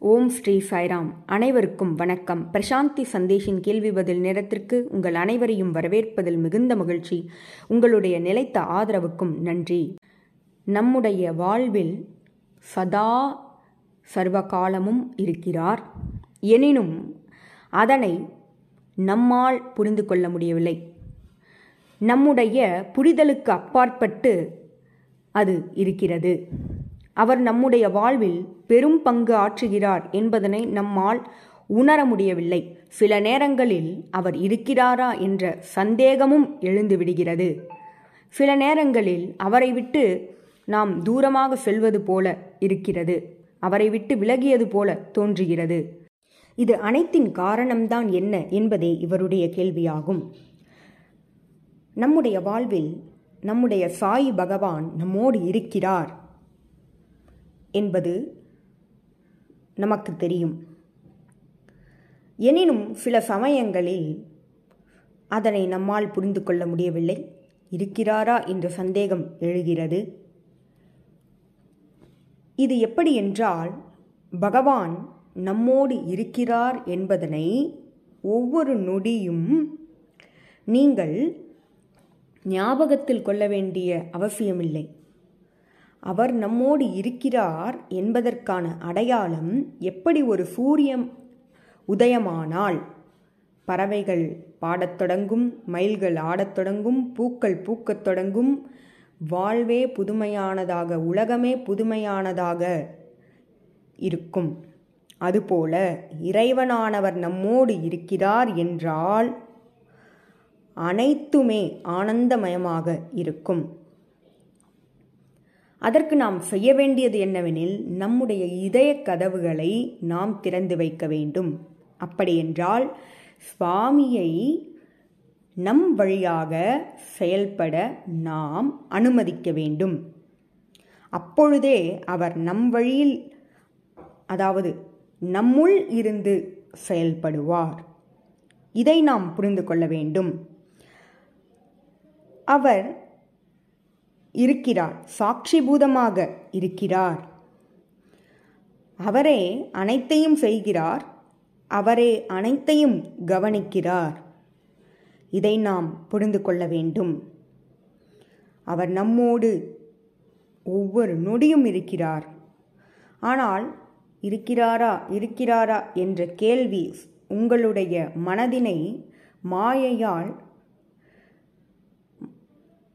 ஓம் ஸ்ரீ சாய்ராம். அனைவருக்கும் வணக்கம். பிரசாந்தி சந்தேஷின் கேள்வி பதில் நேரத்திற்கு உங்கள் அனைவரையும் வரவேற்பதில் மிகுந்த மகிழ்ச்சி. உங்களுடைய நிலைத்த ஆதரவுக்கும் நன்றி. நம்முடைய வாழ்வில் சதா சர்வகாலமும் இருக்கிறார். எனினும் அதனை நம்மால் புரிந்து கொள்ள முடியவில்லை. நம்முடைய புரிதலுக்கு அப்பாற்பட்டு அது இருக்கிறது. அவர் நம்முடைய வாழ்வில் பெரும் பங்கு ஆற்றுகிறார் என்பதனை நம்மால் உணர முடியவில்லை. சில நேரங்களில் அவர் இருக்கிறாரா என்ற சந்தேகமும் எழுந்துவிடுகிறது சில நேரங்களில் அவரை விட்டு நாம் தூரமாக செல்வது போல இருக்கிறது. அவரை விட்டு விலகியது போல தோன்றுகிறது. இது அனைத்தின் காரணம்தான் என்ன என்பதே இவருடைய கேள்வியாகும். நம்முடைய வாழ்வில் நம்முடைய சாய் பகவான் நம்மோடு இருக்கிறார். என்பது நமக்கு தெரியும். எனினும் சில சமயங்களில் அதனை நம்மால் புரிந்து கொள்ள முடியவில்லை. இருக்கிறாரா என்ற சந்தேகம் எழுகிறது. இது எப்படி என்றால் பகவான் நம்மோடு இருக்கிறார் என்பதனை ஒவ்வொரு நொடியும் நீங்கள் ஞாபகத்தில் கொள்ள வேண்டிய அவசியமில்லை. அவர் நம்மோடு இருக்கிறார் என்பதற்கான அடையாளம் எப்படி ஒரு சூரியம் உதயமானால்? பறவைகள் பாடத் தொடங்கும் மயில்கள் ஆடத் தொடங்கும் பூக்கள் பூக்கத் தொடங்கும். வாழ்வே புதுமையானதாக உலகமே புதுமையானதாக இருக்கும். அதுபோல இறைவனானவர் நம்மோடு இருக்கிறார் என்றால் அனைத்துமே ஆனந்தமயமாக இருக்கும். அதற்கு நாம் செய்ய வேண்டியது என்னவெனில் நம்முடைய இதய கதவுகளை நாம் திறந்து வைக்க வேண்டும். அப்படியென்றால் சுவாமியை நம் வழியாக செயல்பட நாம் அனுமதிக்க வேண்டும். அப்பொழுதே அவர் நம் வழியில் அதாவது நம்முள் இருந்து செயல்படுவார். இதை நாம் புரிந்து கொள்ள வேண்டும். அவர் இருக்கிறார். சாட்சிபூதமாக இருக்கிறார். அவரே அனைத்தையும் செய்கிறார். அவரே அனைத்தையும் கவனிக்கிறார். இதை நாம் புரிந்து கொள்ள வேண்டும். அவர் நம்மோடு ஒவ்வொரு நொடியும் இருக்கிறார். ஆனால் இருக்கிறாரா இருக்கிறாரா என்ற கேள்வி உங்களுடைய மனதினை மாயையால்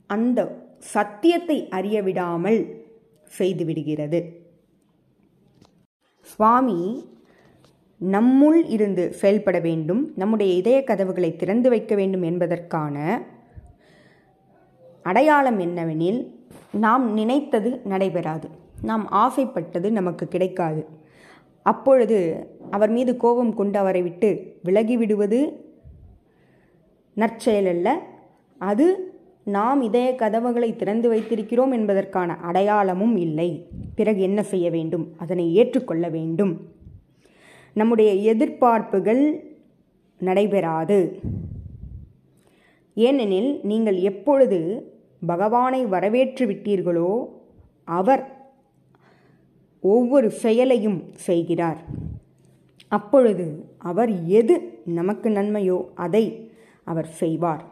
அந்த சத்தியத்தை அறிய விடாமல் செய்துவிடுகிறது சுவாமி நம்முள் இருந்து செயல்பட வேண்டும் நம்முடைய இதய கதவுகளை திறந்து வைக்க வேண்டும் என்பதற்கான அடையாளம் என்னவெனில் நாம் நினைத்தது நடைபெறாது. நாம் ஆசைப்பட்டது நமக்கு கிடைக்காது. அப்பொழுது அவர் மீது கோபம் கொண்டு அவரை விட்டு விலகிவிடுவது நற்செயல் அல்ல. அது நாம் இதய கதவுகளை திறந்து வைத்திருக்கிறோம் என்பதற்கான அடையாளமும் இல்லை. பிறகு என்ன செய்ய வேண்டும்? அதனை ஏற்றுக்கொள்ள வேண்டும். நம்முடைய எதிர்பார்ப்புகள் நடைபெறாது. ஏனெனில் நீங்கள் எப்பொழுது பகவானை வரவேற்று விட்டீர்களோ அவர் ஒவ்வொரு செயலையும் செய்கிறார். அப்பொழுது அவர் எது நமக்கு நன்மையோ அதை அவர் செய்வார்.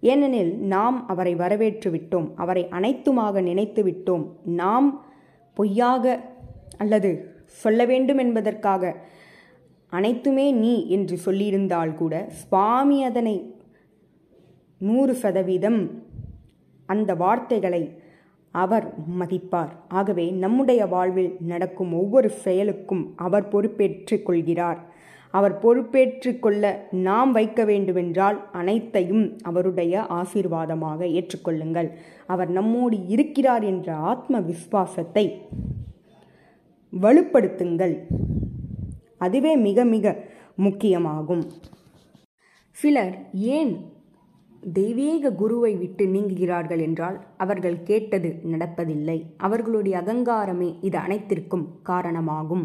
ஏனெனில் நாம் அவரை வரவேற்று விட்டோம் அவரை அனைத்துமாக நினைத்து விட்டோம் நாம் பொய்யாக அல்லது சொல்ல வேண்டும் என்பதற்காக அனைத்துமே நீ என்று சொல்லியிருந்தால் கூட சுவாமி அதனை நூறு சதவீதம் அந்த வார்த்தைகளை அவர் மதிப்பார். ஆகவே நம்முடைய வாழ்வில் நடக்கும் ஒவ்வொரு செயலுக்கும் அவர் பொறுப்பேற்றுக் கொள்கிறார். அவர் பொறுப்பேற்று கொள்ள நாம் வைக்க வேண்டுமென்றால் அனைத்தையும் அவருடைய ஆசீர்வாதமாக ஏற்றுக்கொள்ளுங்கள். அவர் நம்மோடு இருக்கிறார் என்ற ஆத்ம விஸ்வாசத்தை வலுப்படுத்துங்கள். அதுவே மிக மிக முக்கியமாகும். சிலர் ஏன் தெய்வீக குருவை விட்டு நீங்குகிறார்கள் என்றால் அவர்கள் கேட்டது நடப்பதில்லை. அவர்களுடைய அகங்காரமே இது அனைத்திற்கும் காரணமாகும்.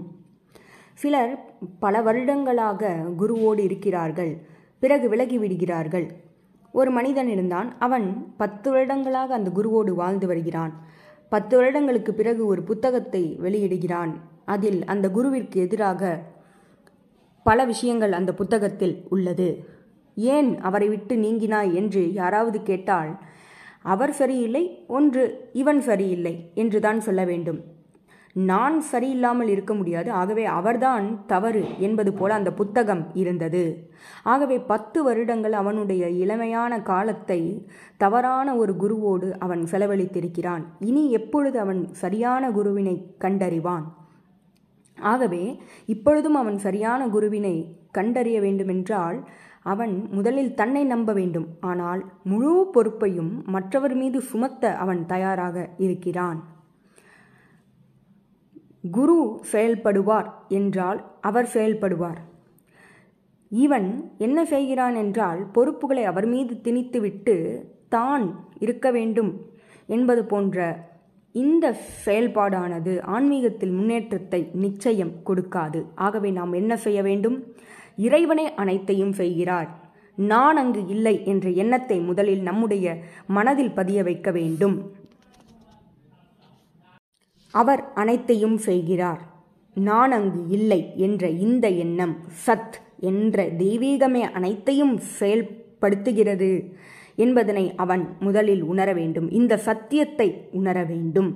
சிலர் பல வருடங்களாக குருவோடு இருக்கிறார்கள். பிறகு விலகி விடுகிறார்கள். ஒரு மனிதன் இருந்தான். அவன் பத்து வருடங்களாக அந்த குருவோடு வாழ்ந்து வருகிறான். பத்து வருடங்களுக்கு பிறகு ஒரு புத்தகத்தை வெளியிடுகிறான். அதில் அந்த குருவிற்கு எதிராக பல விஷயங்கள் அந்த புத்தகத்தில் உள்ளது. ஏன் அவரை விட்டு நீங்கினாய் என்று யாராவது கேட்டால் அவர் சரியில்லை ஒன்று இவன் சரியில்லை என்றுதான் சொல்ல வேண்டும். நான் சரியில்லாமல் இருக்க முடியாது. ஆகவே அவர்தான் தவறு என்பது போல அந்த புத்தகம் இருந்தது. ஆகவே பத்து வருடங்கள் அவனுடைய இளமையான காலத்தை தவறான ஒரு குருவோடு அவன் செலவழித்திருக்கிறான். இனி எப்பொழுது அவன் சரியான குருவினை கண்டறிவான்? ஆகவே இப்பொழுதும் அவன் சரியான குருவினை கண்டறிய வேண்டுமென்றால் அவன் முதலில் தன்னை நம்ப வேண்டும். ஆனால் முழு பொறுப்பையும் மற்றவர் மீது சுமத்த அவன் தயாராக இருக்கிறான். குரு செயல்படுவார் என்றால் அவர் செயல்படுவார். இவன் என்ன செய்கிறான் என்றால் பொறுப்புகளை அவர் மீது திணித்துவிட்டு தான் இருக்க வேண்டும் என்பது போன்ற இந்த செயல்பாடானது ஆன்மீகத்தில் முன்னேற்றத்தை நிச்சயம் கொடுக்காது. ஆகவே நாம் என்ன செய்ய வேண்டும்? இறைவனே அனைத்தையும் செய்கிறார். நான் அங்கு இல்லை என்ற எண்ணத்தை முதலில் நம்முடைய மனதில் பதிய வைக்க வேண்டும். அவர் அனைத்தையும் செய்கிறார். நான் அங்கு இல்லை என்ற இந்த எண்ணம் சத் என்ற தெய்வீகமே அனைத்தையும் செயல்படுத்துகிறது என்பதனை அவன் முதலில் உணர வேண்டும். இந்த சத்தியத்தை உணர வேண்டும்.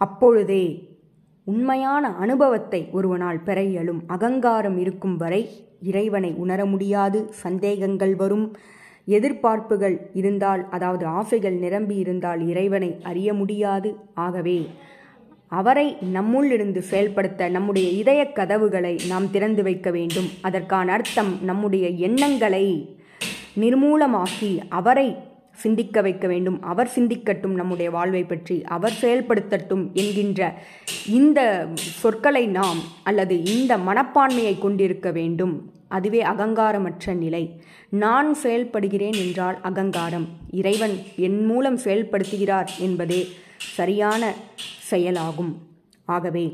அப்பொழுதே உண்மையான அனுபவத்தை ஒருவனால் பெற இயலும் அகங்காரம் இருக்கும் வரை இறைவனை உணர முடியாது. சந்தேகங்கள் வரும். எதிர்பார்ப்புகள் இருந்தால் அதாவது ஆசைகள் நிரம்பி இருந்தால் இறைவனை அறிய முடியாது. ஆகவே அவரை நம்முள் இருந்து செயல்படுத்த நம்முடைய இதய கதவுகளை நாம் திறந்து வைக்க வேண்டும். அதற்கான அர்த்தம் நம்முடைய எண்ணங்களை நிர்மூலமாக்கி அவரை சிந்திக்க வைக்க வேண்டும். அவர் சிந்திக்கட்டும் நம்முடைய வாழ்வை பற்றி. அவர் செயல்படுத்தட்டும் என்கின்ற இந்த சொற்களை நாம் அல்லது இந்த மனப்பான்மையை கொண்டிருக்க வேண்டும். அதுவே அகங்காரமற்ற நிலை. நான் செயல்படுகிறேன் என்றால் அகங்காரம். இறைவன் என் மூலம் செயல்படுத்துகிறார் என்பதே சரியான செயலாகும். ஆகவே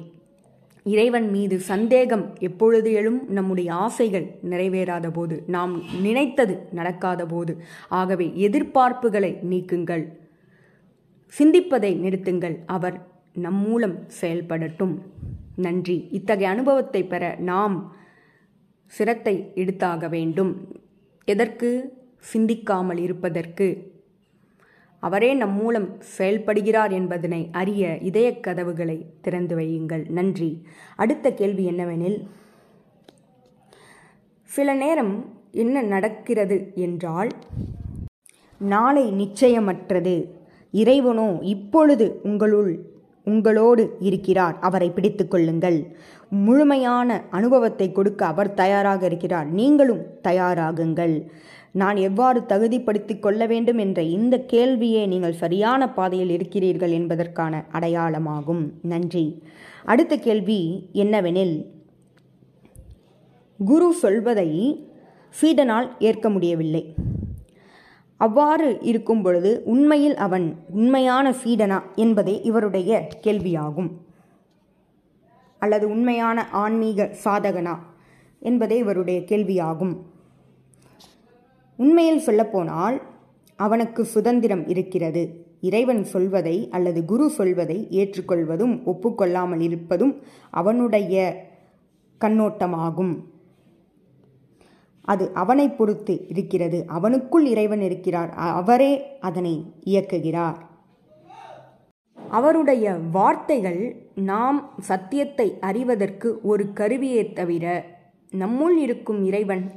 இறைவன் மீது சந்தேகம் எப்பொழுது எழும்? நம்முடைய ஆசைகள் நிறைவேறாத போது நாம் நினைத்தது நடக்காத போது. ஆகவே எதிர்பார்ப்புகளை நீக்குங்கள். சிந்திப்பதை நிறுத்துங்கள். அவர் நம் மூலம் செயல்படட்டும். நன்றி. இத்தகைய அனுபவத்தை பெற நாம் சிரத்தை எடுத்தாக வேண்டும். எதற்கு? சிந்திக்காமல் இருப்பதற்கு. அவரே நம் மூலம் செயல்படுகிறார் என்பதனை அறிய இதய கதவுகளை திறந்து வையுங்கள். நன்றி. அடுத்த கேள்வி என்னவெனில் சில நேரம் என்ன நடக்கிறது என்றால் நாளை நிச்சயமற்றது. இறைவனோ இப்பொழுது உங்களுள் உங்களோடு இருக்கிறார். அவரை பிடித்து கொள்ளுங்கள். முழுமையான அனுபவத்தை கொடுக்க அவர் தயாராக இருக்கிறார். நீங்களும் தயாராகுங்கள். நான் எவ்வாறு தகுதிப்படுத்திக் கொள்ள வேண்டும் என்ற இந்த கேள்வியே நீங்கள் சரியான பாதையில் இருக்கிறீர்கள் என்பதற்கான அடையாளமாகும். நன்றி. அடுத்த கேள்வி என்னவெனில் குரு சொல்வதை சீடனால் ஏற்க முடியவில்லை. அவ்வாறு இருக்கும் பொழுது உண்மையில் அவன் உண்மையான சீடனா என்பதே இவருடைய கேள்வியாகும். அல்லது உண்மையான ஆன்மீக சாதகனா என்பதே இவருடைய கேள்வியாகும். உண்மையில் சொல்லப்போனால் அவனுக்கு சுதந்திரம் இருக்கிறது. இறைவன் சொல்வதை அல்லது குரு சொல்வதை ஏற்றுக்கொள்வதும் ஒப்புக்கொள்ளாமல் இருப்பதும் அவனுடைய கண்ணோட்டமாகும். அது அவனை பொறுத்து இருக்கிறது. அவனுக்குள் இறைவன் இருக்கிறார். அவரே அதனை இயக்குகிறார். அவருடைய வார்த்தைகள் நாம் சத்தியத்தை அறிவதற்கு ஒரு கருவியே தவிர நம்முள் இருக்கும் இறைவன்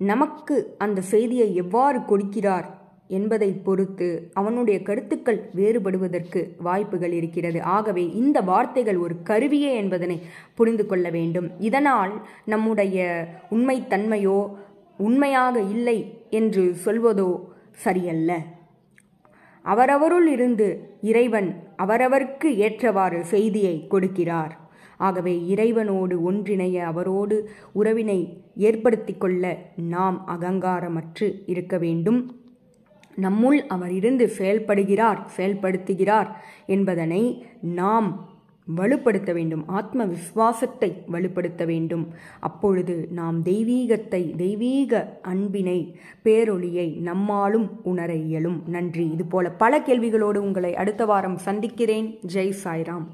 நமக்கு அந்த செய்தியை எவ்வாறு கொடுக்கிறார் என்பதை பொறுத்து அவனுடைய கருத்துக்கள் வேறுபடுவதற்கு வாய்ப்புகள் இருக்கிறது. ஆகவே இந்த வார்த்தைகள் ஒரு கருவியே என்பதனை புரிந்து கொள்ள வேண்டும். இதனால் நம்முடைய உண்மைத்தன்மையோ உண்மையாக இல்லை என்று சொல்வதோ சரியல்ல. அவரவருள் இருந்து இறைவன் அவரவருக்கு ஏற்றவாறு செய்தியை கொடுக்கிறார். ஆகவே இறைவனோடு ஒன்றிணைய அவரோடு உறவினை ஏற்படுத்தி கொள்ள நாம் அகங்காரமற்று இருக்க வேண்டும். நம்முள் அவர் இருந்து செயல்படுகிறார் செயல்படுத்துகிறார் என்பதனை நாம் வலுப்படுத்த வேண்டும். ஆத்ம விஸ்வாசத்தை வலுப்படுத்த வேண்டும். அப்பொழுது நாம் தெய்வீகத்தை தெய்வீக அன்பினை பேரொளியை நம்மாலும் உணர இயலும். நன்றி. இதுபோல பல கேள்விகளோடு உங்களை அடுத்த வாரம் சந்திக்கிறேன். ஜெய் சாய்ராம்.